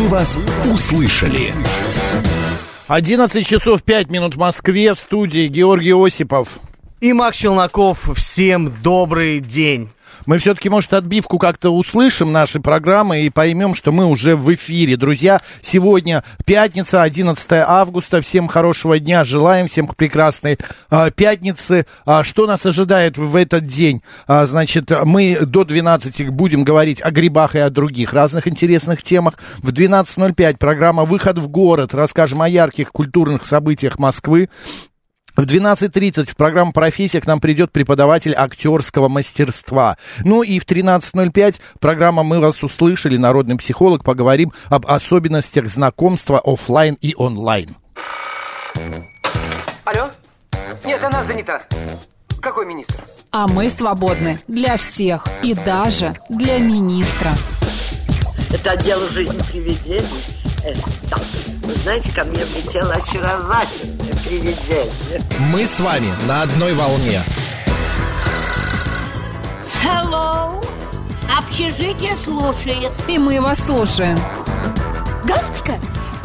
Мы вас услышали. 11 часов 5 минут в Москве в студии Георгий Осипов. И Макс Челноков, всем добрый день. Мы все-таки, может, отбивку как-то услышим нашей программы и поймем, что мы уже в эфире. Друзья, сегодня пятница, 11 августа. Всем хорошего дня. Желаем всем прекрасной а, пятницы. А, что нас ожидает в этот день? А, значит, мы до 12 будем говорить о грибах и о других разных интересных темах. В 12.05 программа «Выход в город». Расскажем о ярких культурных событиях Москвы. В 12.30 в программу «Профессия» к нам придет преподаватель актерского мастерства. Ну и в 13.05 программа «Мы вас услышали», народный психолог, поговорим об особенностях знакомства офлайн и онлайн. Алло? Нет, она занята. Какой министр? А мы свободны для всех и даже для министра. Это отдел жизни привидений. Вы знаете, ко мне влетело очаровательное привидение. Мы с вами на одной волне. Hello! Общежитие слушает. И мы вас слушаем. Галочка,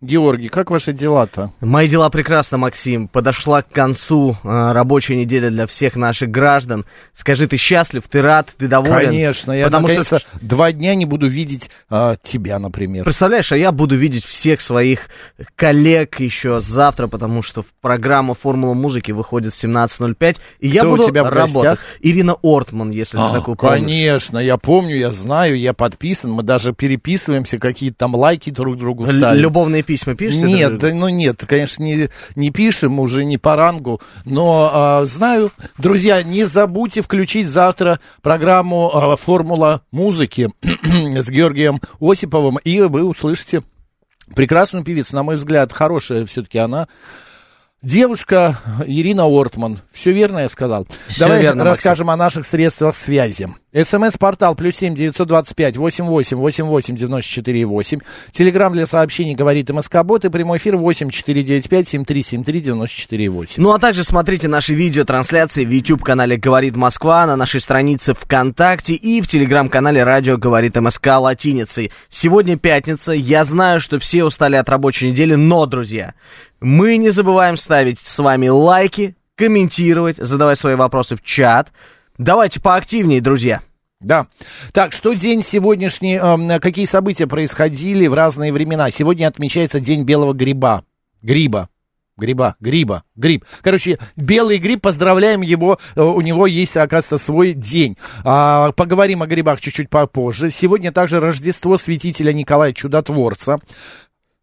Георгий, как ваши дела-то? Мои дела прекрасно, Максим. Подошла к концу э, рабочая неделя для всех наших граждан. Скажи, ты счастлив, ты рад, ты доволен? Конечно, я Потому что, два дня не буду видеть а, тебя, например. представляешь, а я буду видеть всех своих коллег еще завтра, потому что программа «Формула музыки» выходит в 17.05, и я Кто у буду тебя в работать. гостях? Ирина Ортман, если ты А, такую помнишь. конечно, я помню, я знаю, я подписан, мы даже переписываемся, какие-то там лайки друг другу ставим. Любовные письма пишешь? Нет, да, ну нет, конечно, не, не пишем, уже не по рангу, но а, знаю. Друзья, не забудьте включить завтра программу а, «Формула музыки» с Георгием Осиповым, и вы услышите прекрасную певицу, на мой взгляд, хорошая все-таки она. Девушка Ирина Ортман. Все верно я сказал? Всё Давай верно, расскажем о наших средствах связи. СМС-портал плюс семь девятьсот двадцать пять восемь восемь восемь восемь девяносто четыре восемь. Телеграмм для сообщений говорит МСК Бот и прямой эфир восемь четыре девять пять семь три семь три девяносто четыре восемь. Ну а также смотрите наши видеотрансляции в YouTube-канале «Говорит Москва», на нашей странице ВКонтакте и в Телеграм-канале «Радио говорит МСК» латиницей. Сегодня пятница, я знаю, что все устали от рабочей недели, но, друзья, мы не забываем ставить с вами лайки, комментировать, задавать свои вопросы в чат. Давайте поактивнее, друзья. Да. Так, что день сегодняшний, эм, какие события происходили в разные времена? Сегодня отмечается День белого гриба. Гриба. Гриба, гриба, гриб. Короче, белый гриб, поздравляем его, э, у него есть, оказывается, свой день. А, поговорим о грибах чуть-чуть попозже. Сегодня также Рождество святителя Николая Чудотворца.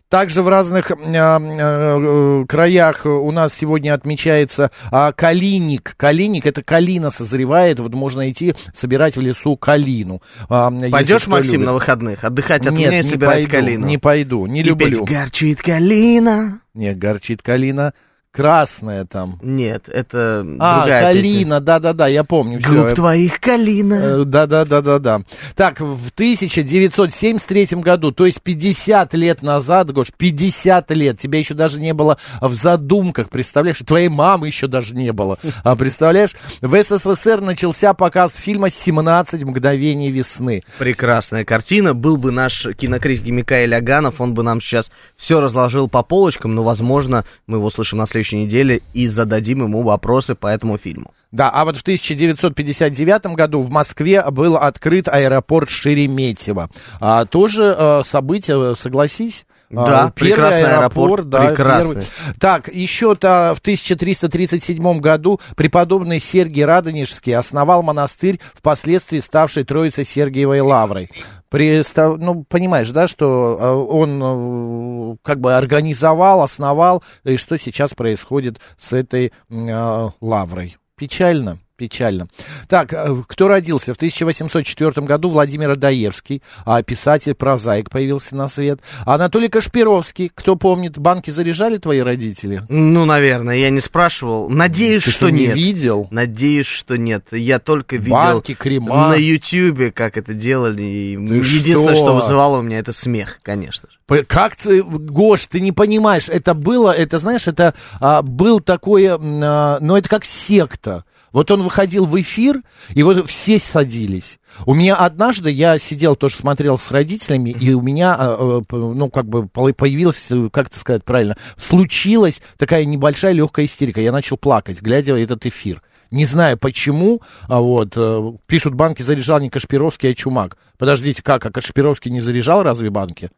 Также в разных э, э, краях у нас сегодня отмечается а, калиник. Калиник это калина созревает, вот можно идти собирать в лесу калину. А, Пойдешь, Максим, любит. на выходных? Отдыхать от Нет, меня и не собирать пойду, калину. Не пойду, не И люблю. петь «Горчит калина». Нет, горчит калина красная там. Нет, это А, другая калина, да-да-да, я помню. всё. Губ твоих калина. Э, Да-да-да-да-да. Так, в 1973 году, то есть 50 лет назад, Гош, 50 лет, тебя еще даже не было в задумках, представляешь? Твоей мамы еще даже не было. А представляешь, в СССР начался показ фильма «17 мгновений весны». Прекрасная картина. Был бы наш кинокритик Микаэль Аганов, он бы нам сейчас все разложил по полочкам, но, возможно, мы его услышим на следующей неделе и зададим ему вопросы по этому фильму. Да, а вот в 1959 году в Москве был открыт аэропорт Шереметьево. А, тоже э, событие, согласись? Да, А, первый прекрасный аэропорт, да, прекрасный. первый. Так, еще-то в 1337 году преподобный Сергий Радонежский основал монастырь, впоследствии ставший Троицей Сергиевой Лаврой. Представ- Ну, понимаешь, да, что э, он э, как бы организовал, основал, и что сейчас происходит с этой э, лаврой. Печально. Печально. Так, э, кто родился? В 1804 году Владимир Адаевский, а писатель, прозаик появился на свет. Анатолий Кашпировский, кто помнит, банки заряжали твои родители? Ну, наверное, я не спрашивал. Надеюсь, Ты что, что, не нет. видел? Надеюсь, что нет. Я только видел Банки, крема. на Ютьюбе, как это делали. И Ты единственное, что? что вызывало у меня, это смех, конечно же. Как ты, Гош, ты не понимаешь, это было, это, знаешь, это а, был такое, а, ну, это как секта. Вот он выходил в эфир, и вот все садились. У меня однажды, я сидел, тоже смотрел с родителями, и у меня, а, а, ну, как бы появилась, э, как это сказать правильно, случилась такая небольшая легкая истерика. Я начал плакать, глядя этот эфир. Не знаю почему, а вот, э, пишут, банки заряжал не Кашпировский, а Чумак. Подождите, как, а Кашпировский не заряжал разве банки?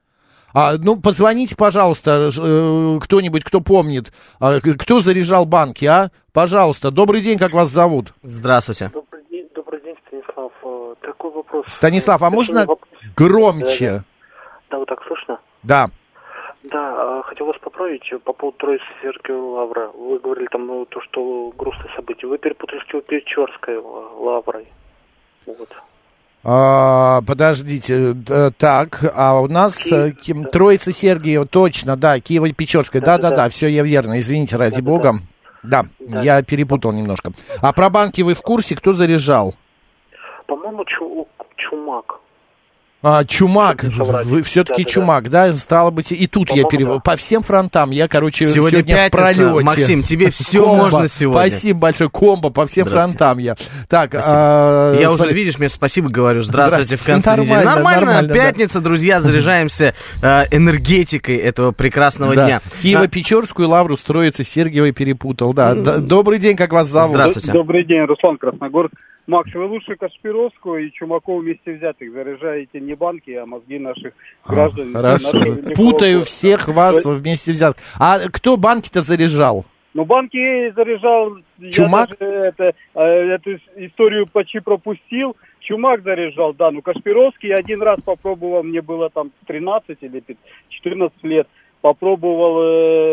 А, ну, позвоните, пожалуйста, ж- э, кто-нибудь, кто помнит, а, кто заряжал банки, а? Пожалуйста, добрый день, как вас зовут? Здравствуйте. Добрый день, добрый день, Станислав. Э, Такой вопрос. Станислав, а Такой можно вопрос. громче? Да, вот так слышно? Да. Да, э, хотел вас поправить э, по поводу Троицы Сергиева Лавра. Вы говорили там ну, то, что грустное событие. Вы перепутали с Киево-Печорской э, Лаврой. Вот. А, подождите, д- так, а у нас э, Ким-. Троица Сергиева, точно, да, Киево-Печорская, да-да-да, Да-да-да. все, я верно, извините, ради бога. Да, Да. я перепутал немножко. А про банки вы в курсе, кто заряжал? По-моему, Чу- Чумак. А, чумак, вы все-таки Да-да-да. чумак, да, стало быть, и тут я По-моему, перев... да. по всем фронтам, я, короче, Сегодня сегодня, в пятница. пролете. Максим, тебе всё Комбо. можно сегодня. Спасибо большое, комбо, по всем фронтам я. Так, а, Я уже, смотри, видишь, мне спасибо говорю. Здравствуйте, в Здравствуйте. конце недели. Нормально, Нормально, нормально, да. пятница, друзья, заряжаемся э, энергетикой этого прекрасного да. дня. Киево-Печорскую лавру строится, Сергиевой перепутал, да. Д- Добрый день, как вас зовут? Здравствуйте. Добрый день, Руслан Красногорск. Макс, вы лучше Кашпировского и Чумакова вместе взятых заряжаете не банки, а мозги наших А, граждан. Хорошо. наших Путаю всех вас То- вместе взят. А кто банки-то заряжал? Ну, банки заряжал... Чумак? Я это, э, эту историю почти пропустил. Чумак заряжал, да. Ну, Кашпировский один раз попробовал, мне было там 13 или пи- 14 лет. Попробовал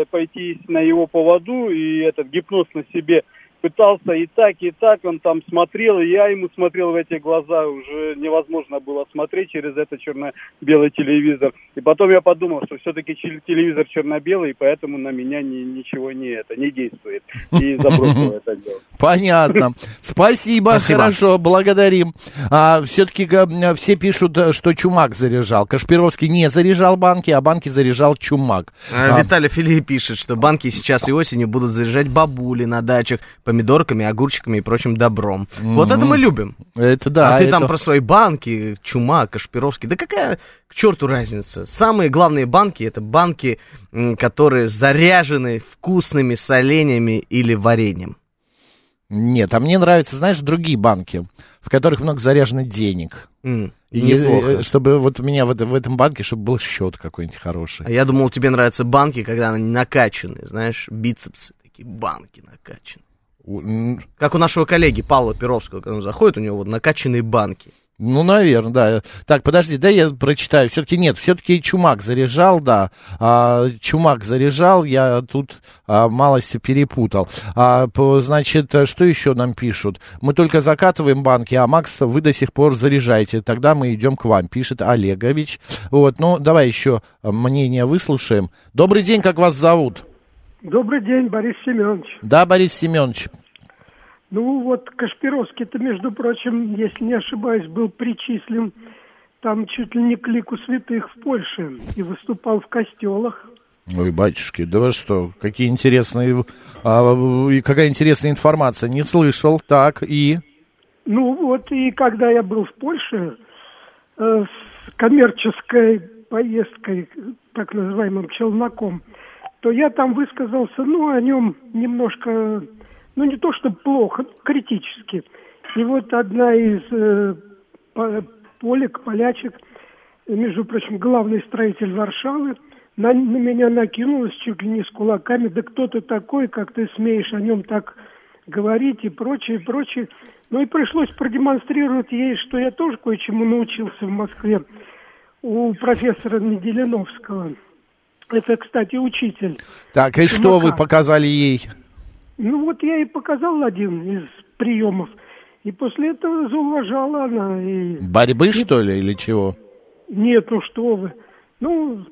э, пойти на его поводу и этот гипноз на себе пытался и так, и так, он там смотрел, и я ему смотрел в эти глаза, уже невозможно было смотреть через этот черно-белый телевизор. И потом я подумал, что все-таки телевизор черно-белый, и поэтому на меня ни- ничего не это, не действует. И забросил это дело. Понятно. Спасибо, хорошо, благодарим. А, все-таки все пишут, э, что Чумак заряжал. Кашпировский не заряжал банки, а банки заряжал Чумак. А, А, Виталий Филипп пишет, что банки сейчас и осенью будут заряжать бабули на дачах помидорками, огурчиками и прочим добром. Вот это мы любим. это да. а ты это- там про свои банки, Чума, Кашпировский. Да какая к черту разница? Самые главные банки это банки, которые заряжены вкусными соленьями или вареньем. Нет, а мне нравятся, знаешь, другие банки, в которых много заряжено денег. М, И, неплохо. э, чтобы вот у меня в, в этом банке, чтобы был счет какой-нибудь хороший. А я думал, тебе нравятся банки, когда они накачаны, знаешь, бицепсы, такие банки накачаны. Как у нашего коллеги Павла Перовского, когда он заходит, у него вот накачанные банки. Ну, наверное, да. Так, подожди, да я прочитаю. Все-таки нет, все-таки Чумак заряжал, да. А, Чумак заряжал, я тут а, малость перепутал. А, по- значит, что еще нам пишут? Мы только закатываем банки, а Макс, вы до сих пор заряжаете. Тогда мы идем к вам, пишет Олегович. Вот, ну, давай еще мнение выслушаем. Добрый день, как вас зовут? Добрый день, Борис Семенович. Да, Борис Семенович. Ну вот Кашпировский-то, между прочим, если не ошибаюсь, был причислен там чуть ли не к лику святых в Польше и выступал в костелах. Ой, батюшки, да вы что, какие интересные, а, и какая интересная информация, не слышал, так, и... Ну вот, и когда я был в Польше э, с коммерческой поездкой, так называемым челноком, то я там высказался, ну, о нем немножко, ну, не то что плохо, критически. И вот одна из э, по- полек, полячек, между прочим, главный строитель Варшавы, на, на меня накинулась чуть ли не с кулаками, да кто ты такой, как ты смеешь о нем так говорить и прочее, прочее. Ну и пришлось продемонстрировать ей, что я тоже кое-чему научился в Москве у профессора Неделиновского. Это, кстати, учитель. Так, и что вы показали ей? Ну вот я и показал один из приемов. И после этого зауважала она. И... Борьбы, что ли, или чего? Нет, ну что вы. Ну,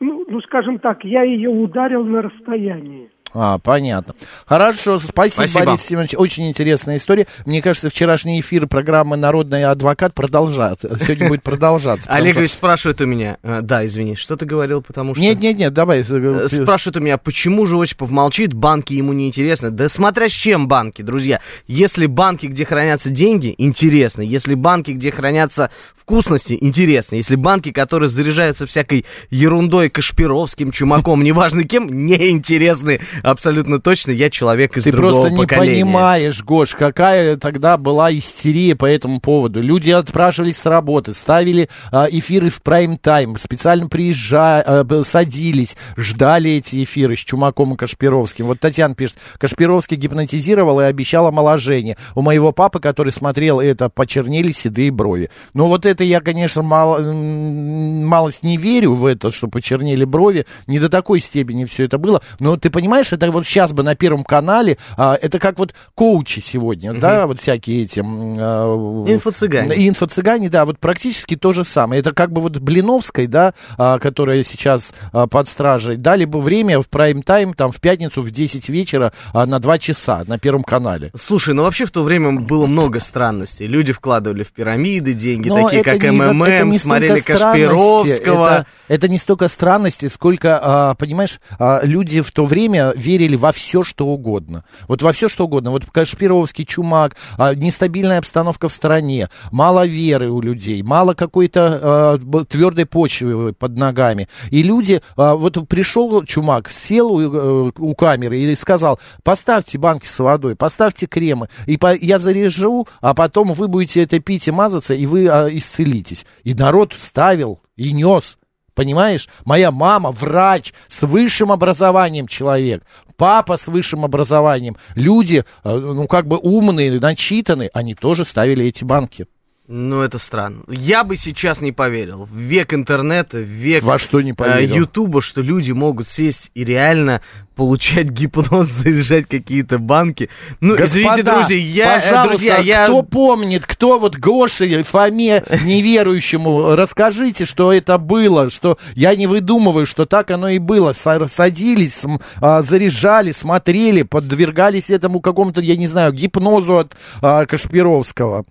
ну, ну, скажем так, я ее ударил на расстоянии. А, понятно. Хорошо, спасибо, Спасибо. Борис Семенович. Очень интересная история. Мне кажется, вчерашний эфир программы «Народный адвокат» продолжается. Сегодня будет продолжаться. потому Олег что- ведь спрашивает у меня, э, да, извини, что ты говорил, потому что... Нет, нет, нет, давай. Э, э, Спрашивают у меня, почему же Осипов молчит, банки ему не интересны. Да смотря с чем банки, друзья. Если банки, где хранятся деньги, интересны. Если банки, где хранятся вкусности, интересны. Если банки, которые заряжаются всякой ерундой, Кашпировским, Чумаком, неважно кем, неинтересны абсолютно точно. Я человек из Ты другого просто не поколения. понимаешь, Гош, какая тогда была истерия по этому поводу. Люди отпрашивались с работы, ставили а, эфиры в прайм-тайм, специально приезжали, садились, ждали эти эфиры с Чумаком и Кашпировским. Вот Татьяна пишет, Кашпировский гипнотизировал и обещал омоложение. У моего папы, который смотрел это, почернели седые брови. Ну вот это я, конечно, мало, малость не верю в это, что почернели брови. Не до такой степени все это было. Но ты понимаешь, это вот сейчас бы на Первом канале, а, это как вот коучи сегодня, да, вот всякие эти... а, Инфо-цыгане. Инфо-цыгане, да, вот практически то же самое. Это как бы вот Блиновской, да, а, которая сейчас а, под стражей, дали бы время в прайм-тайм, там, в пятницу в 10 вечера а, на 2 часа на Первом канале. Слушай, ну вообще в то время было много странностей. Люди вкладывали в пирамиды деньги, Но такие как МММ, смотрели Кашпировского. Это, это не столько странности, сколько, а, понимаешь, а, люди в то время верили во все, что угодно. Вот во все, что угодно. Вот Кашпировский, Чумак, а, нестабильная обстановка в стране, мало веры у людей, мало какой-то а, б- твердой почвы под ногами. И люди, а, вот пришел Чумак, сел у, э, у камеры и сказал, поставьте банки с водой, поставьте кремы, и по- я заряжу, а потом вы будете это пить и мазаться, и вы а, исцелитесь. И народ ставил и нес. Понимаешь? Моя мама врач с высшим образованием человек. Папа с высшим образованием. Люди, э, ну, как бы умные, начитанные, они тоже ставили эти банки. Ну, это странно. Я бы сейчас не поверил. В век интернета, в век Во что не э, поверил? Ютуба, что люди могут сесть и реально получать гипноз, заряжать какие-то банки. Ну, извините, Господа, друзья, я, э, пожалуйста, друзья, я... кто помнит, кто вот Гоше, Фоме неверующему, расскажите, что это было, что я не выдумываю, что так оно и было. Са- Садились, а, заряжали, смотрели, подвергались этому какому-то, я не знаю, гипнозу от а, Кашпировского.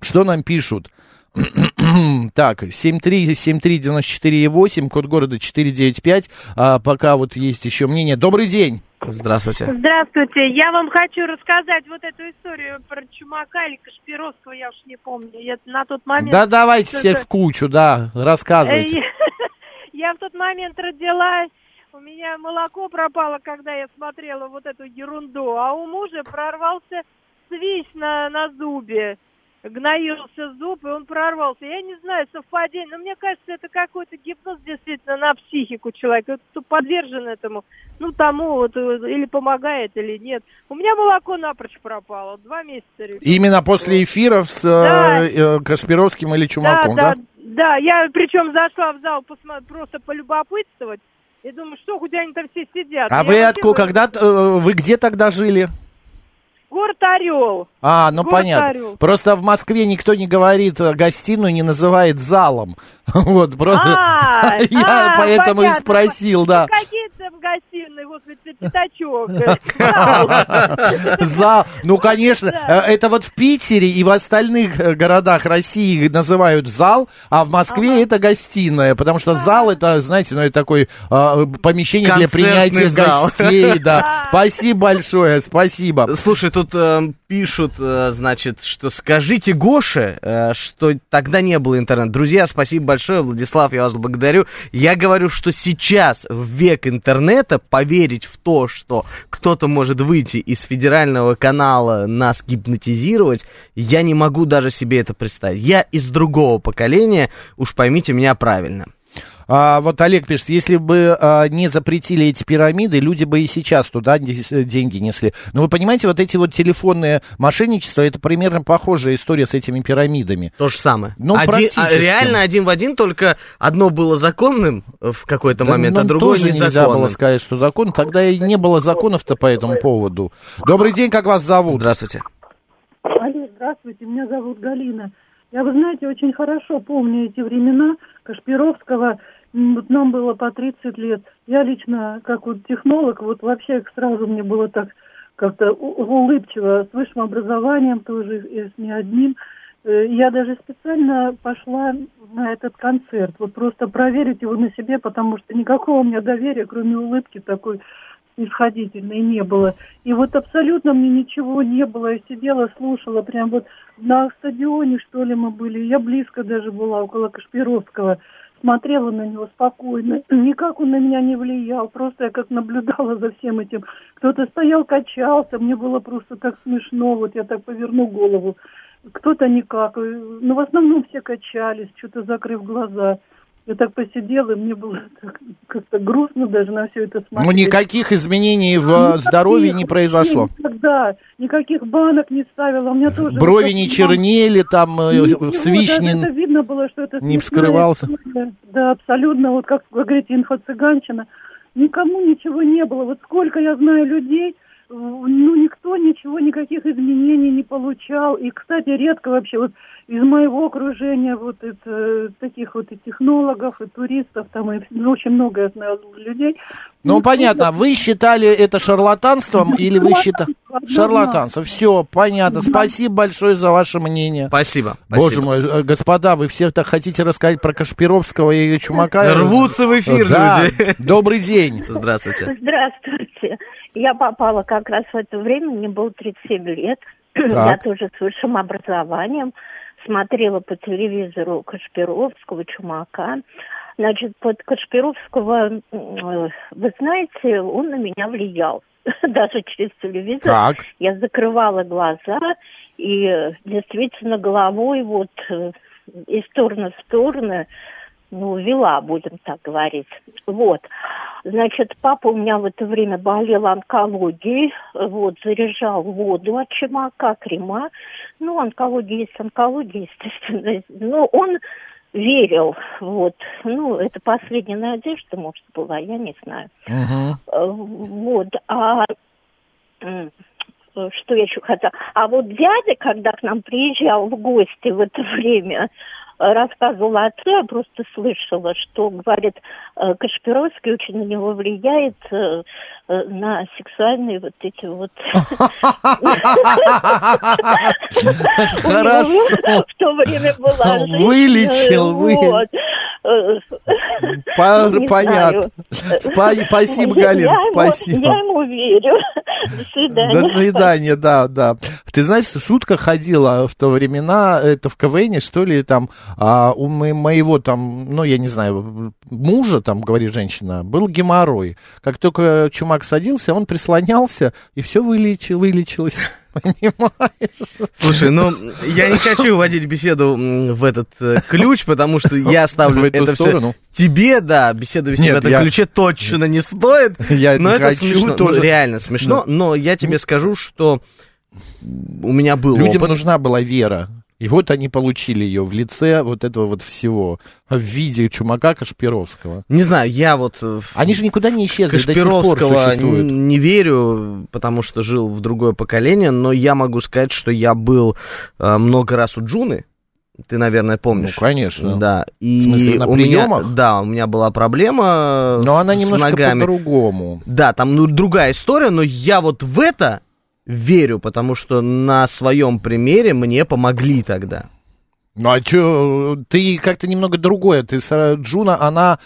Что нам пишут? Так, 7373948, код города 495. А, пока вот есть еще мнение. Добрый день. Здравствуйте. Здравствуйте. Я вам хочу рассказать вот эту историю про Чумака или Кашпировского, я уж не помню. Я на тот момент... Да давайте всех в кучу, да, рассказывайте. Э, Я в тот момент родилась, у меня молоко пропало, когда я смотрела вот эту ерунду, а у мужа прорвался свищ на, на зубе. Гноился зуб, и он прорвался. Я не знаю, совпадение, но мне кажется, это какой-то гипноз действительно на психику человека, кто подвержен этому, ну, тому вот, э, или помогает, или нет. У меня молоко напрочь пропало, два месяца. ребенку. Именно после эфиров с Да. э, э, Кашпировским или Чумаком, да? да, да, я причем зашла в зал посмо- просто полюбопытствовать. И думаю, что, где они там все сидят. А Я вы откуда, когда, э, вы где тогда жили? Город Орел. А, ну Город понятно. Орел. Просто в Москве никто не говорит э, гостиную, не называет залом. Вот, просто А, я а, поэтому и спросил, да. Какие там гостиные, господи, пятачок. э, зал. Ну, конечно, э, это вот в Питере и в остальных э, городах России называют зал, а в Москве это гостиная, потому что зал это, знаете, ну, это такое э, помещение для принятия гостей, да. Спасибо большое, спасибо. Слушай, тут э, пишут, значит, что скажите Гоше, что тогда не было интернета. Друзья, спасибо большое, Владислав, я вас благодарю. Я говорю, что сейчас, в век интернета, поверить в то, что кто-то может выйти из федерального канала нас гипнотизировать, я не могу даже себе это представить. Я из другого поколения, уж поймите меня правильно. А, вот Олег пишет, если бы а, не запретили эти пирамиды, люди бы и сейчас туда деньги несли. Но вы понимаете, вот эти вот телефонные мошенничества, это примерно похожая история с этими пирамидами. То же самое. Ну, Один- а практически. реально один в один, только одно было законным в какой-то Да, момент, а другое тоже нельзя незаконным. было сказать, что закон. Тогда и не было законов-то по этому поводу. Добрый день, как вас зовут? Здравствуйте. Алло, Здравствуйте, меня зовут Галина. Я, вы знаете, очень хорошо помню эти времена Кашпировского. Нам было по 30 лет. Я лично, как вот технолог, вот вообще сразу мне было так как-то улыбчиво, с высшим образованием тоже, и с не одним. Э, Я даже специально пошла на этот концерт, вот просто проверить его на себе, потому что никакого у меня доверия, кроме улыбки такой исходительной, не было. И вот абсолютно мне ничего не было. Я сидела, слушала, прям вот на стадионе, что ли, мы были. Я близко даже была, около Кашпировского. Смотрела на него спокойно. Никак он на меня не влиял. Просто я как наблюдала за всем этим. Кто-то стоял, качался. Мне было просто так смешно. Вот я так поверну голову. Кто-то никак. Но в основном все качались, что-то закрыв глаза. Я так посидела, и мне было как-то грустно даже на все это смотреть. Ну, никаких изменений в э, здоровье не произошло. Никогда. Никаких банок не ставила. У меня тоже... Брови не чернели, там э, Ничего, свищ не... это видно было, что это не вскрывался. история. Да, абсолютно, вот как вы говорите, инфо-цыганщина. Никому ничего не было. Вот сколько я знаю людей, э, ну, никто ничего, никаких изменений не получал. И, кстати, редко вообще вот из моего окружения вот это, таких вот и технологов, и туристов, там, и ну, очень много я знаю людей. Ну, понятно, вы считали это шарлатанством или вы считали... Шарлатанство, все, понятно. Спасибо большое за ваше мнение. Спасибо. Боже спасибо. мой, э, господа, вы все так хотите рассказать про Кашпировского и Чумака? Рвутся в эфир Да. люди. Добрый день. Здравствуйте. Здравствуйте. Я попала как раз в это время, мне было 37 лет. Я Так. тоже с высшим образованием. Смотрела по телевизору Кашпировского, Чумака. Значит, под Кашпировского, э, вы знаете, он на меня влиял. Даже через телевизор. Так. Я закрывала глаза и э, действительно головой вот э, из стороны в сторону ну, вела, будем так говорить. Вот. Значит, папа у меня в это время болел онкологией, вот, заряжал воду от чумака, крема. Ну, онкология есть онкология, естественно. Но он верил, вот. Ну, это последняя надежда, может, была, я не знаю. Э, Вот, а что я еще хотела? А вот дядя, когда к нам приезжал в гости в это время, э, рассказывал отцу, я просто слышала, что, говорит, э, Кашпировский очень на него влияет э, э, на сексуальные вот эти вот... Хорошо. В то время была Вылечил, вы- вот. По- не понятно. Спа- спасибо, Галина, я ему- спасибо. Я ему верю. До свидания. До свидания, да, да. Ты знаешь, шутка ходила в то времена, это в КВН, что ли, там, а, у мо- моего там, ну, я не знаю, мужа, там, говорит женщина, был геморрой. Как только чумак садился, он прислонялся, и все вылечил, вылечилось. Понимаешь? Слушай, ну, я не хочу уводить беседу в этот э, ключ, потому что я ставлю это все сторону? тебе, да, беседу вести Нет, в этом я- ключе точно не стоит. Я но не это хочу смешно, ну, тоже. реально смешно, но я тебе скажу, что у меня был Людям опыт. нужна была вера. И вот они получили ее в лице вот этого вот всего, в виде чумака Кашпировского. Не знаю, я вот... э, Они же никуда не исчезли, до сих пор Кашпировского существуют. не верю, потому что жил в другое поколение, но я могу сказать, что я был э, много раз у Джуны. Ты, наверное, помнишь. Ну, конечно. Да. И В смысле, на у меня- приемах? да, у меня была проблема Но она с немножко ногами. по-другому. Да, там ну, другая история, но я вот в это верю, потому что на своем примере мне помогли тогда. Ну а что, ты как-то немного другое. Ты с- Джуна, она...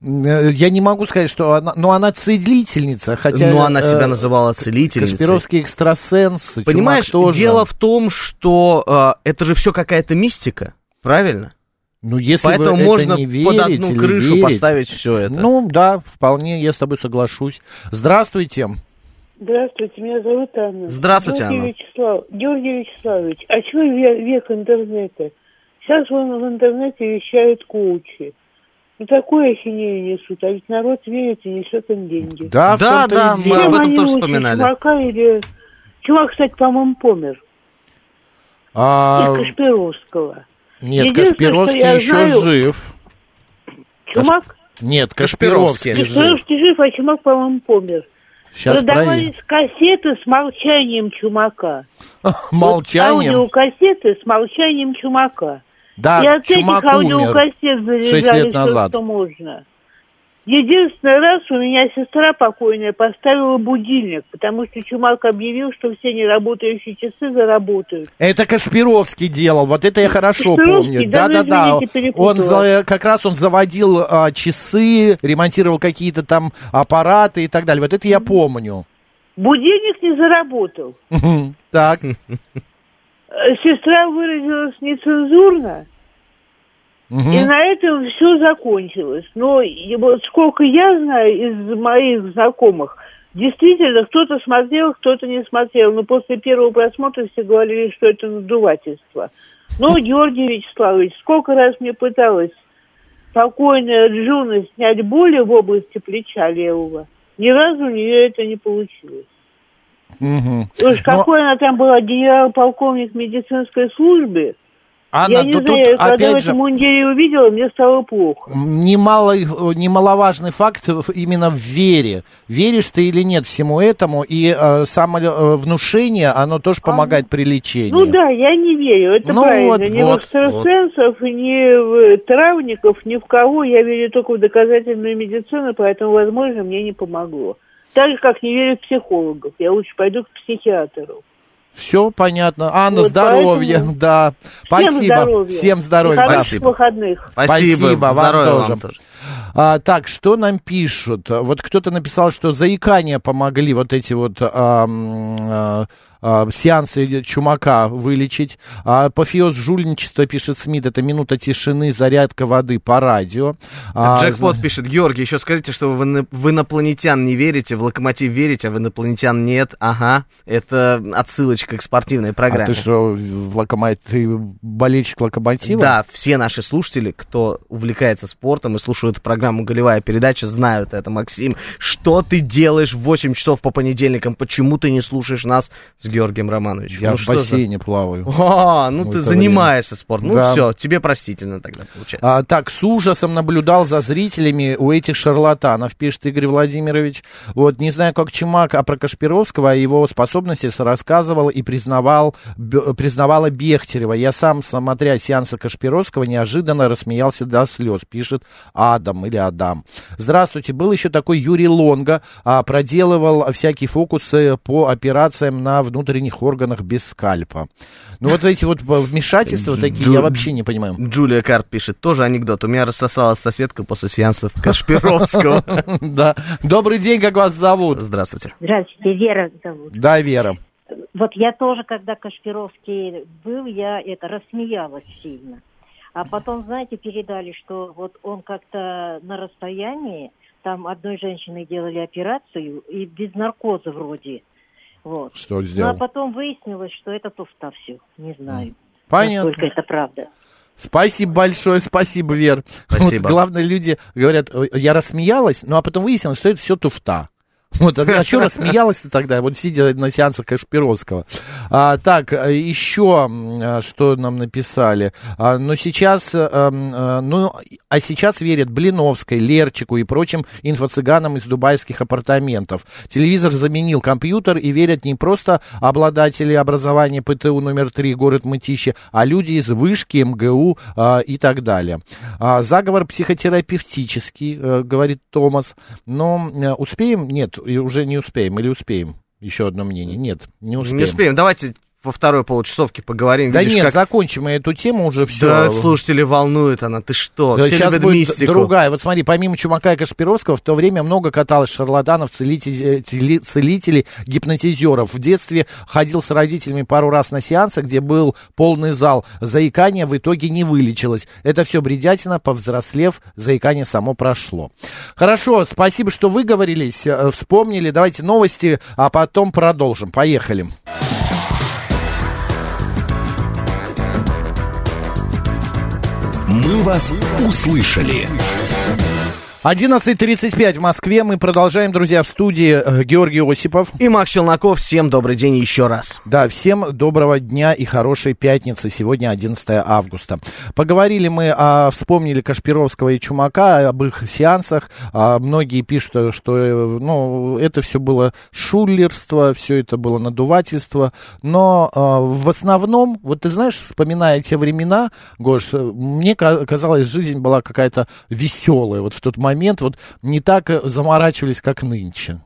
э, Я не могу сказать, что она... Но она целительница, хотя... Но она себя э, называла целительницей. Кашпировский экстрасенс, Понимаешь, тоже. дело в том, что э, это же все какая-то мистика, правильно? Ну, если Поэтому вы это можно не под верите одну или крышу верите, поставить все это. Ну, да, вполне, я с тобой соглашусь. Здравствуйте. Здравствуйте, меня зовут Анна. Здравствуйте, Георгий Анна. Вячеслав... Георгий Вячеславович, а чего ве- век интернета? Сейчас вон в интернете вещают коучи. Ну, такое ахинею несут, а ведь народ верит и несет им деньги. Да, Да, да, мы об этом тоже вспоминали. Чувака или... Чувак, кстати, по-моему, помер. А, Из Кашпировского. нет, Кашпировский еще знаю- жив. Чумак? Нет, Кашпировский жив. Кашпировский жив, а Чумак, по-моему, помер. Сейчас Продавались кассеты с молчанием Чумака. Молчанием? Вот аудиокассеты с молчанием Чумака. Да, И от Чумак этих аудиокассет умер заряжали лет все, назад. что можно. Единственный раз у меня сестра покойная поставила будильник, потому что Чумак объявил, что все неработающие часы заработают. Это Кашпировский делал, вот это я хорошо Кашпировский, помню. ну, Да-да-да. Он за- как раз он заводил а, часы, ремонтировал какие-то там аппараты и так далее. Вот это я помню. Будильник не заработал. Так. Э, Сестра выразилась нецензурно, и на этом все закончилось. Но вот сколько я знаю из моих знакомых, действительно, кто-то смотрел, кто-то не смотрел. Но после первого просмотра все говорили, что это надувательство. Но, Георгий Вячеславович, сколько раз мне пыталась покойная Джуна снять боли в области плеча левого, ни разу у нее это не получилось. И Уж Но- какой она там была генерал-полковник медицинской службы. Анна, я не ну знаю, тут когда в опять же- этом мундире увидела, мне стало плохо. Немало, немаловажный факт в- именно в вере. Веришь ты или нет всему этому, и э, самовнушение, оно тоже помогает при лечении. Ну да, я не верю, это Ну правильно. вот, ни вот, в экстрасенсов, ни в травников, ни в кого. Я верю только в доказательную медицину, поэтому, возможно, мне не помогло. Так же, как не верю в психологов. Я лучше пойду к психиатру. Все понятно. Анна, Вот здоровья, поэтому- да. Всем Спасибо. здоровья. Всем здоровья. Хороших да. выходных. Спасибо, вам здоровья тоже. вам тоже. А, так, что нам пишут? Вот кто-то написал, что заикания помогли вот эти вот ам, а, а, сеансы Чумака вылечить. А, апофеоз жульничества, пишет Смит, это минута тишины, зарядка воды по радио. А, Джекпот пишет, Георгий, еще скажите, что вы в, ино- в инопланетян не верите, в локомотив верите, а в инопланетян нет. Ага, это отсылочка к спортивной а программе. ты что, в локомо- ты болельщик локомотива? Да, все наши слушатели, кто увлекается спортом и слушают программу «Голевая передача», знают это, Максим. Что ты делаешь в 8 часов по понедельникам? Почему ты не слушаешь нас с Георгием Романовичем? Я Ну в что за- бассейне плаваю. А, ну ты занимаешься время. спортом. Ну Да. все, тебе простительно тогда получается. А, так, с ужасом наблюдал за зрителями у этих шарлатанов, пишет Игорь Владимирович. Вот, не знаю, как Чумак, а про Кашпировского о его способности рассказывал и признавал, Б- признавала Бехтерева. Я сам, смотря сеансы Кашпировского, неожиданно рассмеялся до слез, пишет Адам или Адам. Здравствуйте, был еще такой Юрий Лонга, а, проделывал всякие фокусы по операциям на внутренних органах без скальпа. Ну, вот эти вот вмешательства такие, я вообще не понимаю. Джулия Карп пишет, тоже анекдот. У меня рассосалась соседка после сеансов Кашпировского. Да. Добрый день, как вас зовут? Здравствуйте. Здравствуйте, Вера зовут. Да, Вера. Вот я тоже, когда Кашпировский был, я это рассмеялась сильно. А потом, знаете, передали, что вот он как-то на расстоянии, там одной женщине делали операцию, и без наркоза вроде. Вот. Что Ну, а сделал? потом выяснилось, что это туфта все. Не знаю. Понятно. Насколько это правда. Спасибо большое, спасибо, Вер. Спасибо. Вот главное, люди говорят, «Ой, я рассмеялась, ну а потом выяснилось, что это все туфта. Вот, а, что рассмеялась-то тогда, вот сидя на сеансах Кашпировского. А, так, а, еще, а, что нам написали. А, ну, сейчас, а, ну, а сейчас верят Блиновской, Лерчику и прочим инфо-цыганам из дубайских апартаментов. Телевизор заменил компьютер и верят не просто обладатели образования ПТУ номер 3, город Мытищи, а люди из Вышки, МГУ а, и так далее. А, заговор психотерапевтический, э, говорит Томас. Но э, успеем? Нет, и уже не успеем. Или успеем? Еще одно мнение. Нет, не успеем. Не успеем. Давайте во второй получасовке поговорим. Да Видишь, нет, как- закончим мы эту тему уже все. Да, слушатели волнует она. Ты что? Да, Все сейчас будет мистику. другая. Вот смотри, помимо Чумака и Кашпировского, в то время много каталось шарлатанов, целителей, цели- целителей, гипнотизеров. В детстве ходил с родителями пару раз на сеансы, где был полный зал. Заикание в итоге не вылечилось. Это все бредятина, повзрослев, заикание само прошло. Хорошо, спасибо, что выговорились, э, вспомнили. Давайте новости, а потом продолжим. Поехали. «Мы вас услышали». 11.35 в Москве. Мы продолжаем, друзья, в студии э, Георгий Осипов. И Макс Челноков. Всем добрый день еще раз. Да, всем доброго дня и хорошей пятницы. Сегодня 11 августа. Поговорили мы, а, вспомнили Кашпировского и Чумака, об их сеансах. А, многие пишут, что э, ну, это все было шулерство, все это было надувательство. Но а, в основном, вот ты знаешь, вспоминая те времена, Гош, мне казалось, жизнь была какая-то веселая. Вот в тот момент момент вот не так э, заморачивались, как нынче.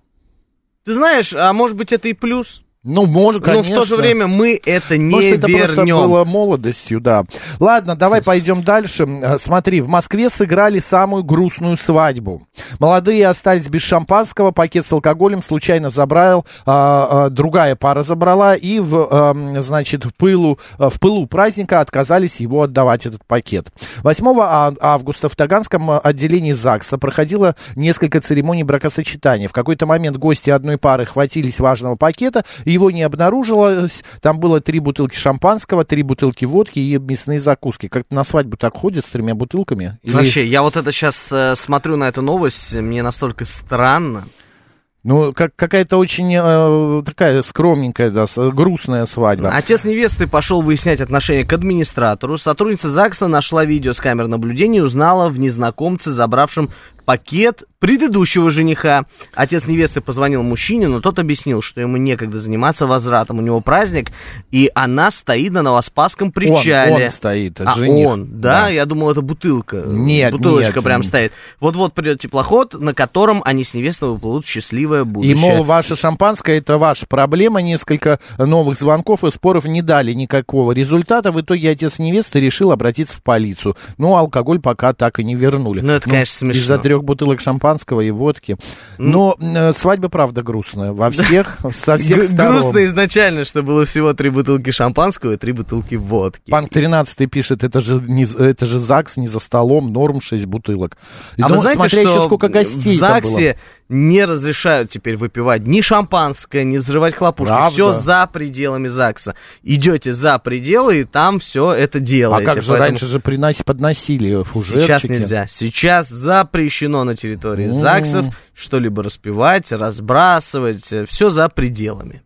Ты знаешь, а может быть это и плюс? Ну, может, конечно. Но в то же время мы это не Может, это вернем. просто было молодостью, да. Ладно, давай пойдем дальше. Э, Смотри, в Москве сыграли самую грустную свадьбу. Молодые остались без шампанского, пакет с алкоголем случайно забрал, а, а, другая пара забрала, и в, а, значит, в пылу, в пылу праздника отказались его отдавать, этот пакет. 8 а- августа в Таганском отделении ЗАГСа проходило несколько церемоний бракосочетания. В какой-то момент гости одной пары хватились важного пакета, его не обнаружилось. Там было три бутылки шампанского, три бутылки водки и мясные закуски. Как-то на свадьбу так ходят с тремя бутылками? Или... Вообще, я вот это сейчас э, смотрю на эту новость, мне настолько странно. Ну, как, какая-то очень э, такая скромненькая, да, с- грустная свадьба. Отец невесты пошел выяснять отношения к администратору. Сотрудница ЗАГСа нашла видео с камер наблюдения и узнала в незнакомце, забравшем пакет предыдущего жениха. Отец невесты позвонил мужчине, но тот объяснил, что ему некогда заниматься возвратом. У него праздник, и она стоит на Новоспасском причале. Он, он стоит, А, жених. он, да? Я думал, это бутылка. Нет, Бутылочка нет. прям стоит. Вот-вот придет теплоход, на котором они с невестой выплывут в счастливое И, будущее. мол, ваше шампанское это ваша проблема. Несколько новых звонков и споров не дали никакого результата. В итоге отец невесты решил обратиться в полицию. Но алкоголь пока так и не вернули. Ну, это, конечно, смешно. Из-за трех бутылок шампанского и водки. Но э, свадьба, правда, грустная. Во всех, со всех сторон. Грустно изначально, что было всего три бутылки шампанского и три бутылки водки. Панк 13 пишет, это же, не, это же ЗАГС, не за столом, норм 6 бутылок. И, А ну, вы знаете, смотря что еще сколько гостей в ЗАГСе не разрешают теперь выпивать ни шампанское, ни взрывать хлопушки. Правда? Все за пределами ЗАГСа. Идете за пределы, и там все это А делаете. как же Поэтому раньше же приносили, подносили фужерчики. Сейчас нельзя. Сейчас запрещено на территории М. ЗАГСов что-либо распивать, разбрасывать. Все за пределами.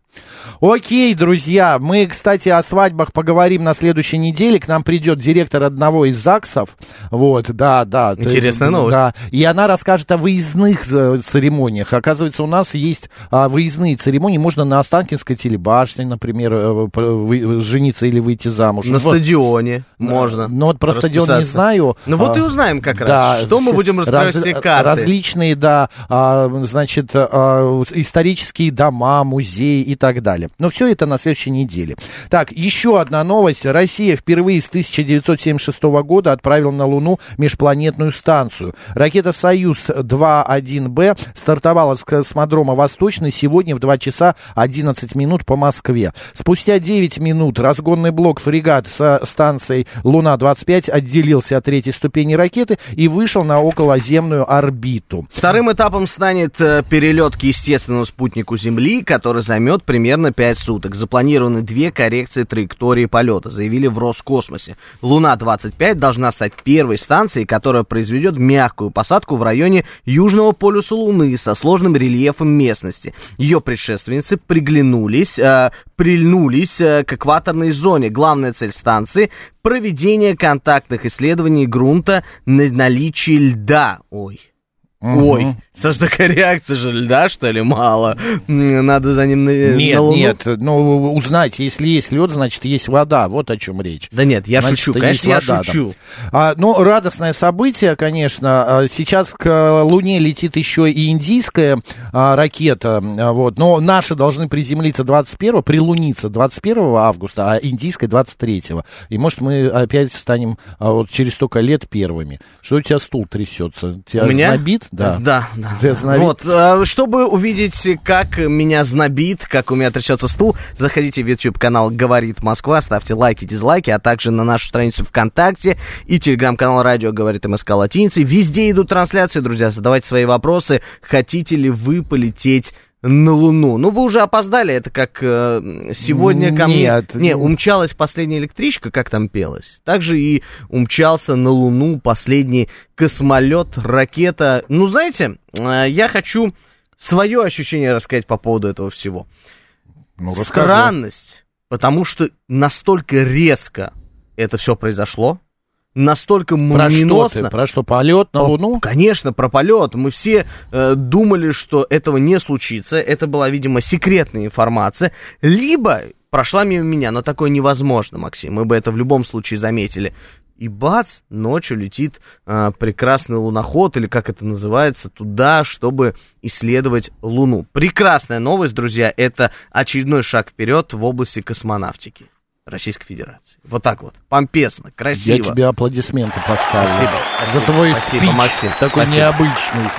Окей, друзья, мы, кстати, о свадьбах поговорим на следующей неделе. К нам придет директор одного из ЗАГСов. Вот, да, да. Интересная новость. Да, и она расскажет о выездных э, церемониях. Оказывается, у нас есть а, выездные церемонии. Можно на Останкинской телебашне, например, э, вы- жениться или выйти замуж. На Вот. стадионе можно. Ну вот про стадион не знаю. Ну вот А, и узнаем как раз, да, что мы будем раскрывать раз- все карты. Различные, да, а, значит, а, исторические дома, музеи и так далее. Но все это на следующей неделе. Так, еще одна новость. Россия впервые с 1976 года отправила на Луну межпланетную станцию. Ракета «Союз-2-1Б» стартовала с космодрома «Восточный» сегодня в 2 часа 11 минут по Москве. Спустя 9 минут разгонный блок «Фрегат» со станцией «Луна-25» отделился от третьей ступени ракеты и вышел на околоземную орбиту. Вторым этапом станет э, перелет к естественному спутнику Земли, который займет примерно 5 суток. Запланированы две коррекции траектории полета, заявили в Роскосмосе. Луна-25 должна стать первой станцией, которая произведет мягкую посадку в районе Южного полюса Луны со сложным рельефом местности. Ее предшественницы приглянулись, э, прильнулись э, к экваторной зоне. Главная цель станции – проведение контактных исследований грунта на наличие льда. Ой. Ой, Саш, такая реакция же льда, что ли, мало? Надо за ним на, Нет, на Луну? нет, ну узнать, если есть лед, значит есть вода, вот о чем речь. Да нет, я Значит, шучу, конечно, я вода там. шучу. А, ну, радостное событие, конечно. А, Сейчас к э, Луне летит еще и индийская а, ракета, а, вот. Но наши должны приземлиться 21 прилуниться 21 августа, а индийская 23 И может мы опять станем а, вот через столько лет первыми. Что у тебя стул трясется? Тебя У меня? знобит? Да. Да, да. Вот, э, чтобы увидеть, как меня знобит, как у меня трясется стул, заходите в YouTube-канал «Говорит Москва», ставьте лайки, дизлайки, а также на нашу страницу ВКонтакте и телеграм-канал «Радио говорит МСК Латиницей». Везде идут трансляции, друзья, задавайте свои вопросы. Хотите ли вы полететь на Луну. Ну, вы уже опоздали, это как э, сегодня ко мне... Нет. Не, умчалась последняя электричка, как там пелось. Также и умчался на Луну последний космолет, ракета. Ну, знаете, э, я хочу свое ощущение рассказать по поводу этого всего. Ну, расскажи. Странность, потому что настолько резко это все произошло, настолько Про что молниеносно. ты? Про что, полет на Луну? Конечно, про полет. Мы все э, думали, что этого не случится. Это была, видимо, секретная информация. Либо прошла мимо меня, но такое невозможно, Максим. Мы бы это в любом случае заметили. И бац, ночью летит э, прекрасный луноход, или как это называется, туда, чтобы исследовать Луну. Прекрасная новость, друзья, это очередной шаг вперед в области космонавтики Российской Федерации. Вот так вот, помпезно, красиво. Я тебе аплодисменты поставлю. Спасибо, За спасибо, твой спасибо, спич, Максим, такой спасибо. необычный.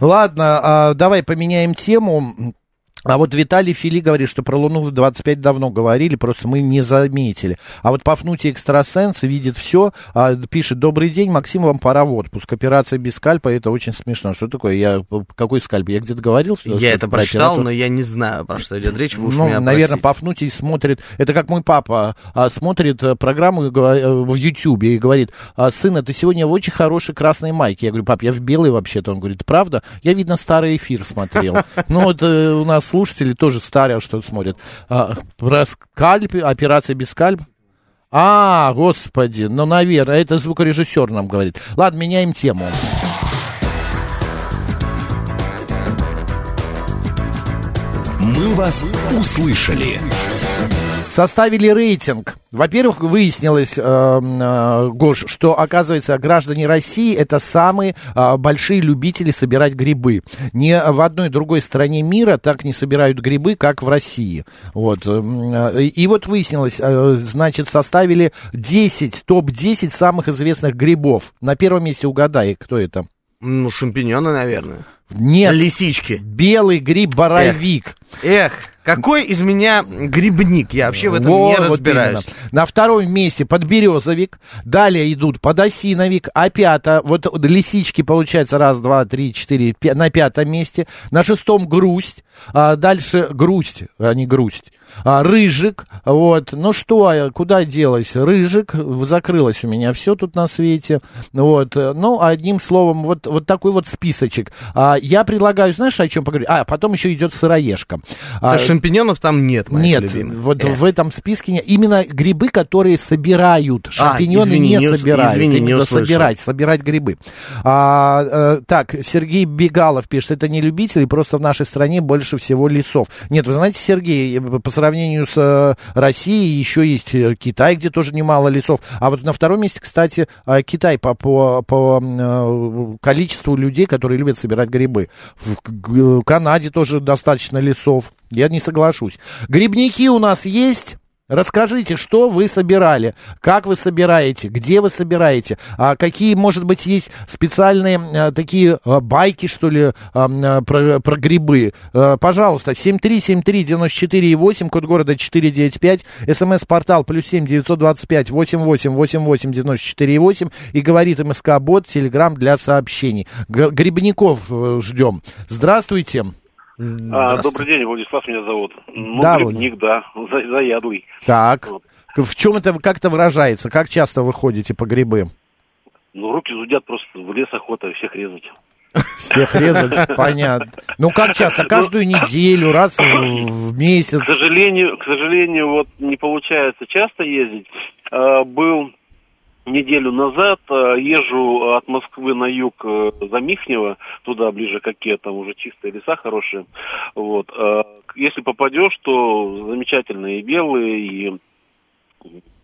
Ладно, а, давай поменяем тему. А вот Виталий Фили говорит, что про Луну в 25 давно говорили, просто мы не заметили. А вот Пафнутий экстрасенс видит все, а, пишет, добрый день, Максим, вам пора в отпуск. Операция без скальпа, это очень смешно. Что такое? Я, какой скальп? Я где-то говорил? что- Я что это про прочитал, операцию? но я не знаю, про что идет речь. Вы уж Ну, меня наверное, простите. Пафнутий смотрит, это как мой папа а, смотрит э, программу э, в Ютьюбе и говорит, а, сын, ты сегодня в очень хорошей красной майке. Я говорю, пап, я в белой вообще-то. Он говорит, правда? Я, видно, старый эфир смотрел. Ну, вот э, у нас слушатели тоже старые что-то смотрят. А, Про скальп, операция без скальпа. А, господи, ну, наверное, это звукорежиссер нам говорит. Ладно, меняем тему. «Мы вас услышали». Составили рейтинг. Во-первых, выяснилось, э, э, Гош, что, оказывается, граждане России это самые э, большие любители собирать грибы. Ни в одной другой стране мира так не собирают грибы, как в России. Вот. э, И вот выяснилось, э, значит, составили 10, топ-10 самых известных грибов. На первом месте угадай, кто это? Ну, шампиньоны, наверное. Нет. Лисички. Белый гриб-боровик. Эх, какой из меня грибник? Я вообще в этом Во, не вот разбираюсь. именно. На втором месте подберезовик, далее идут подосиновик, а пятое, вот лисички получается раз, два, три, четыре, пя- на пятом месте, на шестом грусть, а дальше грусть, а не грусть, а, рыжик, вот, ну что, а куда делась, рыжик, закрылось у меня все тут на свете, вот, ну, одним словом, вот, вот такой вот списочек. А, я предлагаю, знаешь, о чем поговорить? А, потом еще идет сыроежка. А А, шампиньонов там нет, нет, любимых. вот Эх. в этом списке нет. Именно грибы, которые собирают. Шампиньоны извини, не, не собирают. извини, не услышал. собирать, собирать грибы. А, э, так, Сергей Бегалов пишет, это не любители, просто в нашей стране больше всего лесов. Нет, вы знаете, Сергей, э, по сравнению с э, Россией еще есть э, Китай, где тоже немало лесов. А вот на втором месте, кстати, э, Китай по, по, по э, количеству людей, которые любят собирать грибы. В К- Канаде тоже достаточно лесов. Я не соглашусь. Грибники у нас есть. Расскажите, что вы собирали, как вы собираете, где вы собираете, а какие, может быть, есть специальные а, такие а, байки, что ли, а, про, про грибы. А, пожалуйста, 7373948, код города 495, смс-портал плюс 7 925 88 88 94 8 и говорит МСК Бот, телеграм для сообщений. Грибников ждем. Здравствуйте. Добрый день, Владислав меня зовут. Ну, Да, грибник, да, за- заядлый. Так. В чем это как-то выражается? Как часто вы ходите по грибы? Ну, руки зудят просто, в лес охота всех резать. Всех резать, понятно. Ну как часто? Каждую неделю, раз в, в месяц. К сожалению, к сожалению, вот не получается часто ездить. А, был неделю назад, а, езжу от Москвы на юг э, за Михнево, туда ближе к Оке, там уже чистые леса хорошие. Вот. Если попадешь, то замечательные и белые, и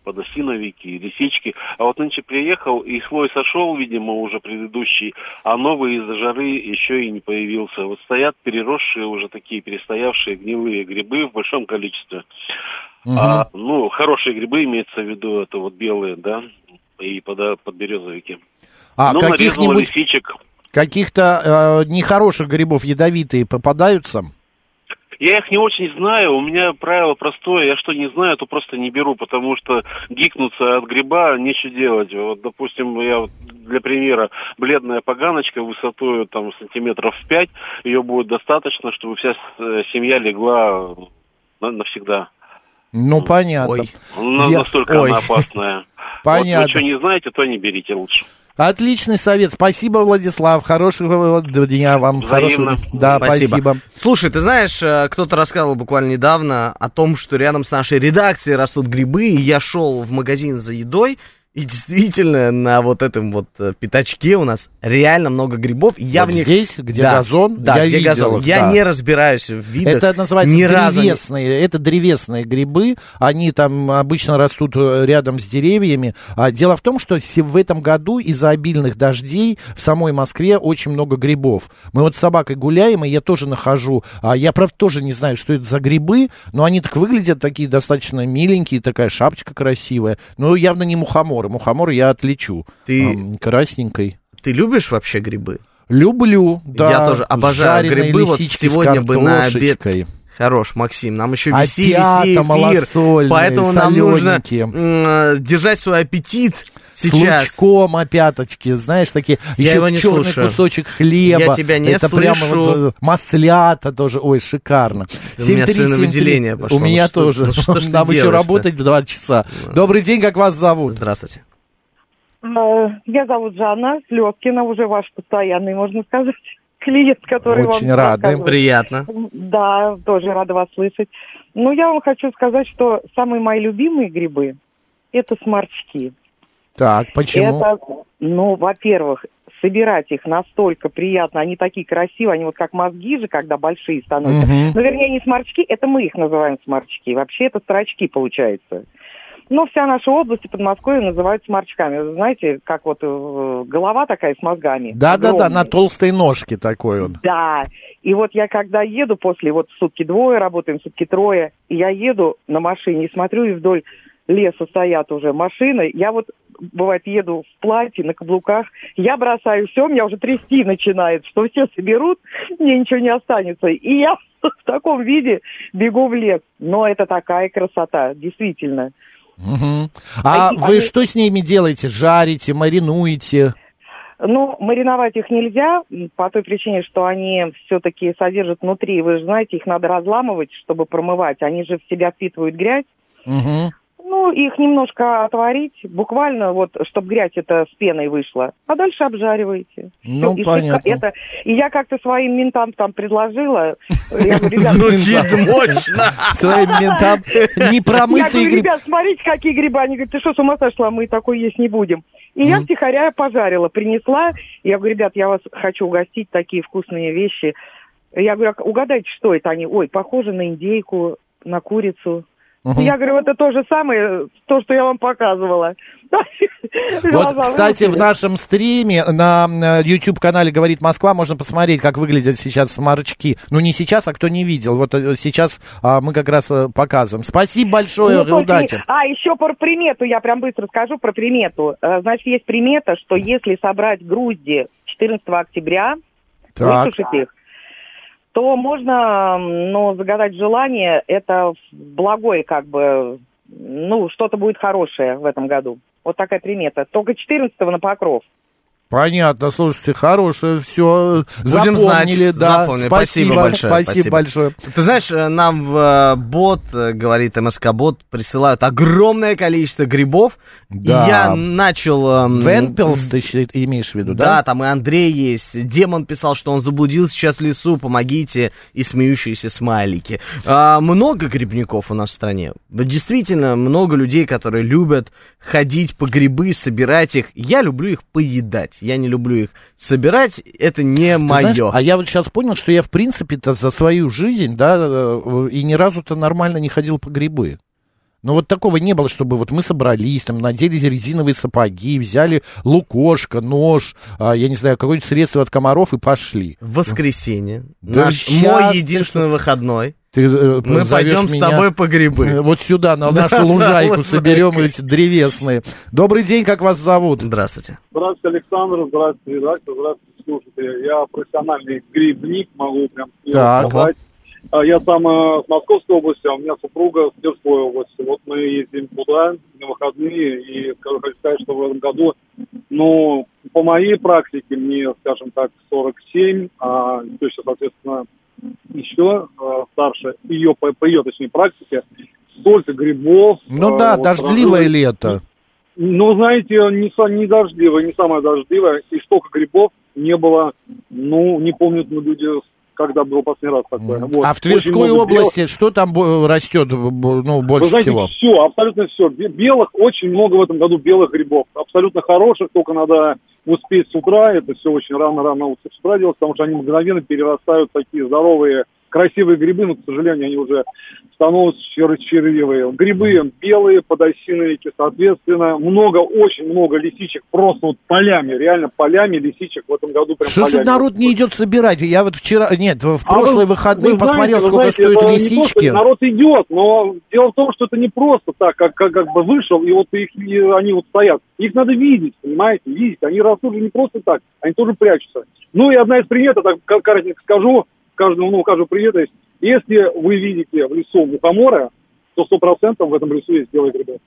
подосиновики, и лисички. А вот нынче приехал, и слой сошел, видимо, уже предыдущий, а новый из-за жары еще и не появился. Вот стоят переросшие уже такие перестоявшие гнилые грибы в большом количестве. А, ну, хорошие грибы имеется в виду, это вот белые, да, и под, подберезовики. А ну, каких-нибудь лисичек. каких-то э, нехороших грибов ядовитые попадаются? Я их не очень знаю, у меня правило простое, я что не знаю, то просто не беру, потому что гикнуться от гриба нечего делать. Вот, допустим, я вот для примера, бледная поганочка высотой там сантиметров в пять, ее будет достаточно, чтобы вся э, семья легла на- навсегда. Ну, понятно. На- Я- Настолько Ой. она опасная. Понятно. Вот вы что не знаете, то не берите лучше. Отличный совет. Спасибо, Владислав. Хорошего дня вам. Взаимно. Хорошего... Да, спасибо. Слушай, ты знаешь, э, кто-то рассказывал буквально недавно о том, что рядом с нашей редакцией растут грибы, и я шел в магазин за едой, и действительно на вот этом вот э, пятачке у нас реально много грибов. Я Вот в них... здесь, где Да, газон, да, я где видел газон. их, я да. не разбираюсь в видах. Это называется ни разу древесные. Это древесные грибы. Они там обычно растут э, рядом с деревьями. А дело в том, что в этом году из-за обильных дождей в самой Москве очень много грибов. Мы вот с собакой гуляем, и я тоже нахожу. А я, правда, тоже не знаю, что это за грибы, но они так выглядят такие достаточно миленькие, такая шапочка красивая. Но явно не мухоморы. Мухоморы я отличу Ты- ам, красненькой. Ты любишь вообще грибы? Люблю, да. Я тоже обожаю грибы. Вот сегодня бы на обед. Хорош, Максим, нам еще вести, вести эфир, малосольные, поэтому нам нужно м, держать свой аппетит С сейчас. лучком опяточки, знаешь, такие, Я еще его не черный слушаю. кусочек хлеба. Я тебя не Это прямо слышу. вот, э, маслята тоже, ой, шикарно. У меня 7-3, слюновыделение 7-3. пошло. У меня Ну что- тоже. ну что ты Нам еще работать два часа. Добрый день, как вас зовут? Здравствуйте. Э, Я зовут Жанна Слеткина, уже ваш постоянный, можно сказать, клиент, который Очень вам рады. рассказывает. Приятно. Да, тоже рада вас слышать. Ну, я вам хочу сказать, что самые мои любимые грибы – это сморчки. Так, почему? Это, ну, во-первых, собирать их настолько приятно, они такие красивые, они вот как мозги же, когда большие становятся. Мгм. Ну, вернее, не сморчки, это мы их называем сморчки. Вообще это строчки получается. Но вся наша область и Подмосковье называют сморчками. Знаете, как вот э, голова такая с мозгами. Да-да-да, на толстой ножке такой он. Да. И вот я когда еду после, вот сутки двое работаем, сутки трое, и я еду на машине и смотрю, и вдоль леса стоят уже машины. Я вот, бывает, еду в платье, на каблуках, я бросаю все, меня уже трясти начинает, что все соберут, мне ничего не останется. И я в таком виде бегу в лес. Но это такая красота, действительно. Мгм. А Они- вы они- что с ними делаете? Жарите, маринуете? Ну, мариновать их нельзя, по той причине, что они все-таки содержат внутри, вы же знаете, их надо разламывать, чтобы промывать. Они же в себя впитывают грязь. Мгм. Ну, их немножко отварить, буквально вот, чтобы грязь это с пеной вышла, а дальше обжариваете. Ну, и понятно. Это, и я как-то своим ментам там предложила, я говорю, ребят, Звучит мощно. Своим ментам непромытые грибы. ребят, смотрите, какие грибы. Они говорят, ты что, с ума сошла, мы такой есть не будем. И я втихаря пожарила, принесла. Я говорю, ребят, я вас хочу угостить, такие вкусные вещи. Я говорю, «А угадайте, что это? Они, ой, похоже на индейку, на курицу. Мгм. Я говорю, это то же самое, то, что я вам показывала. Вот, кстати, в нашем стриме на YouTube-канале «Говорит Москва» можно посмотреть, как выглядят сейчас сморчки. Ну, не сейчас, а кто не видел. Вот э, сейчас а, мы как раз э, показываем. Спасибо большое, Ну, удачи. А, еще про примету, я прям быстро скажу про примету. Э, Значит, есть примета, что если собрать грузди 14 октября, Так. высушить их, то можно, ну, загадать желание, это благое, как бы, ну, что-то будет хорошее в этом году. Вот такая примета. Только 14 на покров. Понятно, слушайте, хорошее все. Будем Запомнили, знать. да. Запомнили. Спасибо большое. Спасибо, большое. Ты знаешь, э, нам в э, бот, э, говорит МСК-бот, присылают огромное количество грибов. Да. И я начал... эм, Венпелс ты имеешь в виду, Да, да? там и Андрей есть. Демон писал, что он заблудился сейчас в лесу, помогите, и смеющиеся смайлики. А, много грибников у нас в стране. Действительно, много людей, которые любят ходить по грибы, собирать их. Я люблю их поедать. Я не люблю их собирать. Это не Ты знаешь, мое. а я вот сейчас понял, что я, в принципе-то, за свою жизнь, да, э, и ни разу-то нормально не ходил по грибы. Но вот такого не было, чтобы вот мы собрались, там, надели резиновые сапоги, взяли лукошко, нож, а, я не знаю, какое-нибудь средство от комаров и пошли. В воскресенье. Да Наш, мой единственный выходной. Ты, э, Мы пойдем с тобой по грибы. Вот сюда, на нашу лужайку соберем эти древесные. Добрый день, как вас зовут? Здравствуйте. Здравствуйте, Александр. Здравствуйте, редактор. Здравствуйте, слушатели. Я профессиональный грибник, могу прям Так. сказать. А Я сам э, с Московской области, а у меня супруга с Тверской области. Вот мы ездим туда на выходные, и скажу, хочу сказать, что в этом году, ну, по моей практике, мне, скажем так, 47, а теща, соответственно, еще э, старше, ее, по, по ее, точнее, практике, столько грибов. Ну э, да, вот, дождливое разных- лето. ну, знаете, не, са- не дождливое, не самое дождливое. И столько грибов не было, ну, не помнят ну, люди, когда был последний раз такое. Вот. А в Тверской много белых. области что там растет, ну, больше Вы знаете, всего? все, абсолютно все. Белых, очень много в этом году белых грибов. Абсолютно хороших, только надо успеть с утра. Это все очень рано-рано с утра делать, потому что они мгновенно перерастают такие здоровые, красивые грибы, но, к сожалению, они уже становятся чер- червивые. Грибы белые, подосиновики, соответственно, много, очень много лисичек, просто вот полями, реально полями лисичек в этом году прям Что же полями. народ не идет собирать? Я вот вчера, нет, в А прошлые вы- выходные вы посмотрел, вы сколько знаете, стоят лисички. то, народ идет, но дело в том, что это не просто так, как, как, как бы вышел, и вот их, и они вот стоят. Их надо видеть, понимаете, видеть. Они растут же не просто так, они тоже прячутся. Ну и одна из приметов, так как- коротенько скажу, каждому, ну, каждому привет есть. Если вы видите в лесу мухомора, то сто процентов в этом лесу есть белые грибы.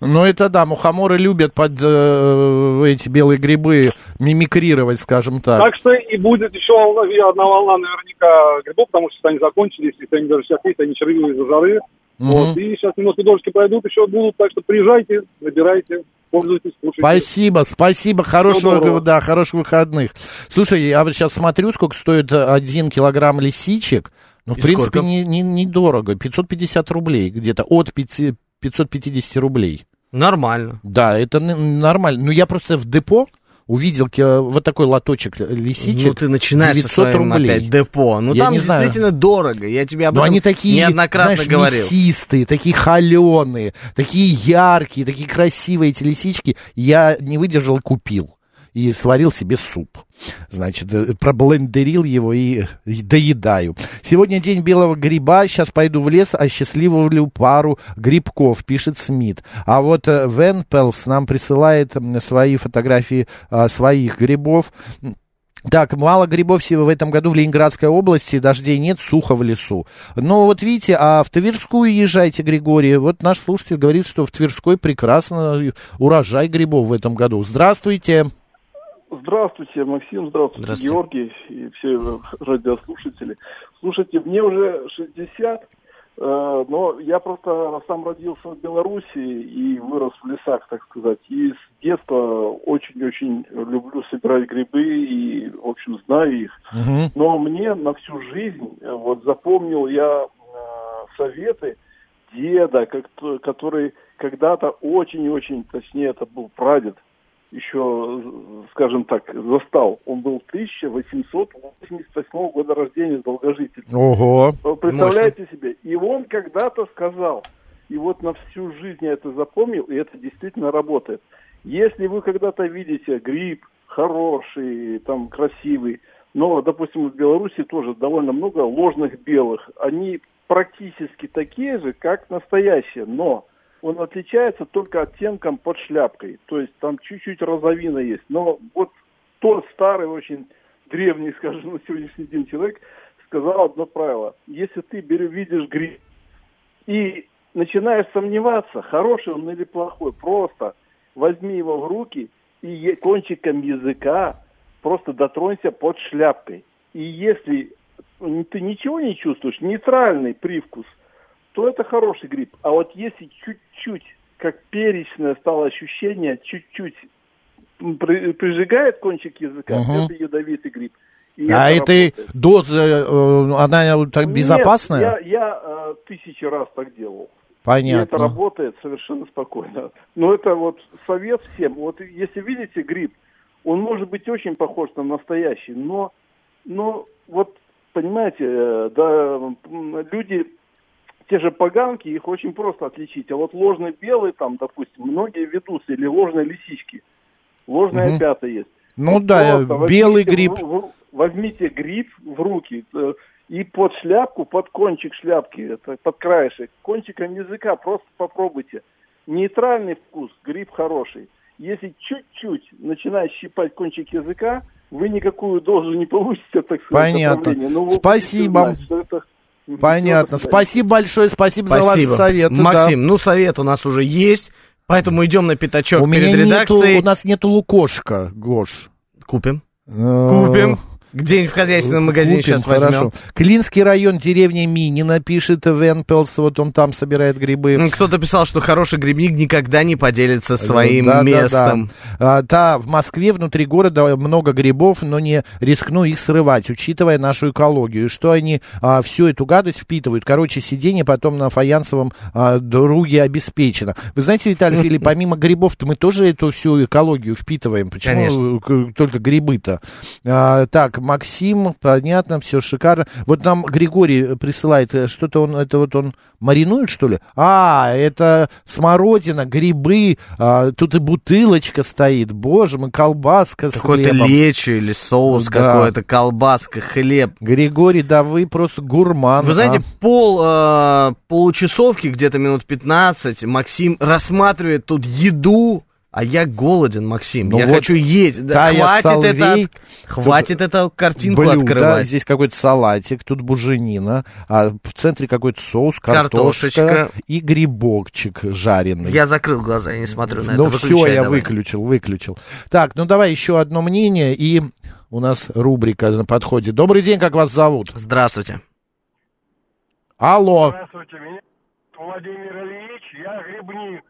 Ну это да, мухоморы любят под э, эти белые грибы мимикрировать, скажем так. Так что и будет еще волна- одна волна наверняка грибов, потому что они закончились, если они даже сейчас есть, они червивые из-за жары. Мгм. Вот, и сейчас немножко дождики пройдут, еще будут, так что приезжайте, набирайте, пользуйтесь, слушайте. Спасибо, спасибо, хорошего, да, хороших выходных. Слушай, я вот сейчас смотрю, сколько стоит э, один килограмм лисичек. Ну, в И принципе, сколько? не, не, недорого. 550 рублей где-то, от 5 550 рублей. Нормально. Да, это нормально. Ну, я просто в депо увидел вот такой лоточек лисичек. Ну, ты начинаешь со 900 своим рублей. опять депо. Ну, Я там не знаю. действительно дорого. Я тебе об Но этом они такие, неоднократно знаешь, говорил. мясистые, такие холеные, такие яркие, такие красивые эти лисички. Я не выдержал и купил. И сварил себе суп. Значит, э, проблендерил его и, доедаю. Сегодня день белого гриба. Сейчас пойду в лес, осчастливлю пару грибков, пишет Смит. А вот э, Вен Пелс нам присылает свои фотографии а, своих грибов. Так, мало грибов всего в этом году в Ленинградской области, дождей нет, сухо в лесу. Но вот видите, а в Тверскую езжайте, Григорий. Вот наш слушатель говорит, что в Тверской прекрасно урожай грибов в этом году. Здравствуйте. Здравствуйте, Максим, здравствуйте, Здравствуйте. Георгий и все радиослушатели. Слушайте, мне уже 60, э, но я просто сам родился в Беларуси и вырос в лесах, так сказать. И с детства очень-очень люблю собирать грибы и, в общем, знаю их. Но мне на всю жизнь, э, вот запомнил я э, советы деда, который когда-то очень-очень, точнее, это был прадед, еще, скажем так, застал. Он был 1888 года рождения, долгожитель. Ого. Представляете себе? И он когда-то сказал, и вот на всю жизнь я это запомнил, и это действительно работает. Если вы когда-то видите гриб хороший, там красивый, но, допустим, в Беларуси тоже довольно много ложных белых, они практически такие же, как настоящие, но он отличается только оттенком под шляпкой. То есть там чуть-чуть розовина есть. Но вот тот старый, очень древний, скажем, на сегодняшний день человек сказал одно правило. Если ты видишь гриб и начинаешь сомневаться, хороший он или плохой, просто возьми его в руки и кончиком языка просто дотронься под шляпкой. И если ты ничего не чувствуешь, нейтральный привкус, то это хороший гриб. А вот если чуть-чуть, как перечное стало ощущение, чуть-чуть прижигает кончик языка, Мгм. это ядовитый гриб. И а это этой доза, э, она так Нет, безопасная? я, я э, тысячи раз так делал. И Понятно. это работает совершенно спокойно. Но это вот совет всем. Вот если видите гриб, он может быть очень похож на настоящий, но, но вот понимаете, э, да, люди, те же поганки, их очень просто отличить. А вот ложный белый, там, допустим, многие ведутся, или ложные лисички. Ложные Мгм. опята есть. Ну Вот да, белый возьмите гриб. в- в- возьмите гриб в руки э, и под шляпку, под кончик шляпки, это под краешек, кончиком языка просто попробуйте. Нейтральный вкус, гриб хороший. Если чуть-чуть начинает щипать кончик языка, вы никакую дозу не получите, так сказать, Понятно. Но вы Спасибо. знать, что это Понятно. Спасибо большое, спасибо, за ваши советы. Максим, ну совет у нас уже есть, поэтому идем на пятачок У перед меня нету, редакцией. у нас нету лукошка, Гош. Купим. Э, Купим. Где-нибудь в хозяйственном магазине Купим, сейчас возьмем. хорошо. Клинский район, деревня Минина, пишет Венпелс, вот он там собирает грибы. М, Кто-то писал, что хороший грибник никогда не поделится своим Да, да, местом. Да, А, да, в Москве внутри города много грибов, но не рискну их срывать, учитывая нашу экологию. Что они а, всю эту гадость впитывают. Короче, сиденье потом на фаянсовом а, друге обеспечено. Вы знаете, Виталий Филипп, помимо грибов-то мы тоже эту всю экологию впитываем. Почему только грибы-то? А, так, Максим, понятно, все шикарно. Вот нам Григорий присылает, э, что-то он, это вот он маринует, что ли? А, это смородина, грибы, а, тут и бутылочка стоит, боже мой, колбаска с Какой-то хлебом. лечо или соус Да. какой-то, колбаска, хлеб. Григорий, да вы просто гурман. Вы знаете, а. пол э, получасовки, где-то минут 15, Максим рассматривает тут еду, а я голоден, Максим. Ну я вот, хочу есть. Да, хватит это, Соловей, от- хватит эту картинку блюдо, открывать. здесь какой-то салатик, тут буженина, а в центре какой-то соус, картошка Картошечка. и грибочек жареный. Я закрыл глаза, я не смотрю на Ну это. все, Выключай я давай. выключил, выключил. Так, ну давай еще одно мнение, и у нас рубрика на подходе. Добрый день, как вас зовут? Здравствуйте. Алло. Здравствуйте, меня Владимир Ильич, я грибник.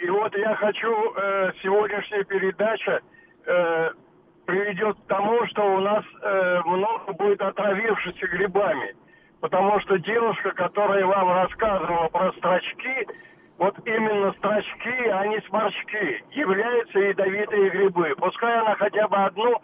И вот я хочу, э, сегодняшняя передача э, приведет к тому, что у нас э, много будет отравившихся грибами. Потому что девушка, которая вам рассказывала про строчки, вот именно строчки, а не сморчки, являются ядовитые грибы. Пускай она хотя бы одну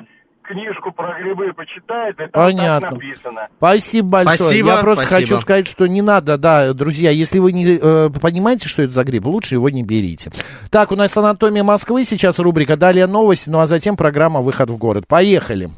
книжку про грибы почитает, там Понятно. так написано. Спасибо большое. Спасибо, Я просто спасибо. хочу сказать, что не надо, да, друзья, если вы не э, понимаете, что это за гриб, лучше его не берите. Так, у нас анатомия Москвы, сейчас рубрика «Далее новости», ну а затем программа «Выход в город». Поехали.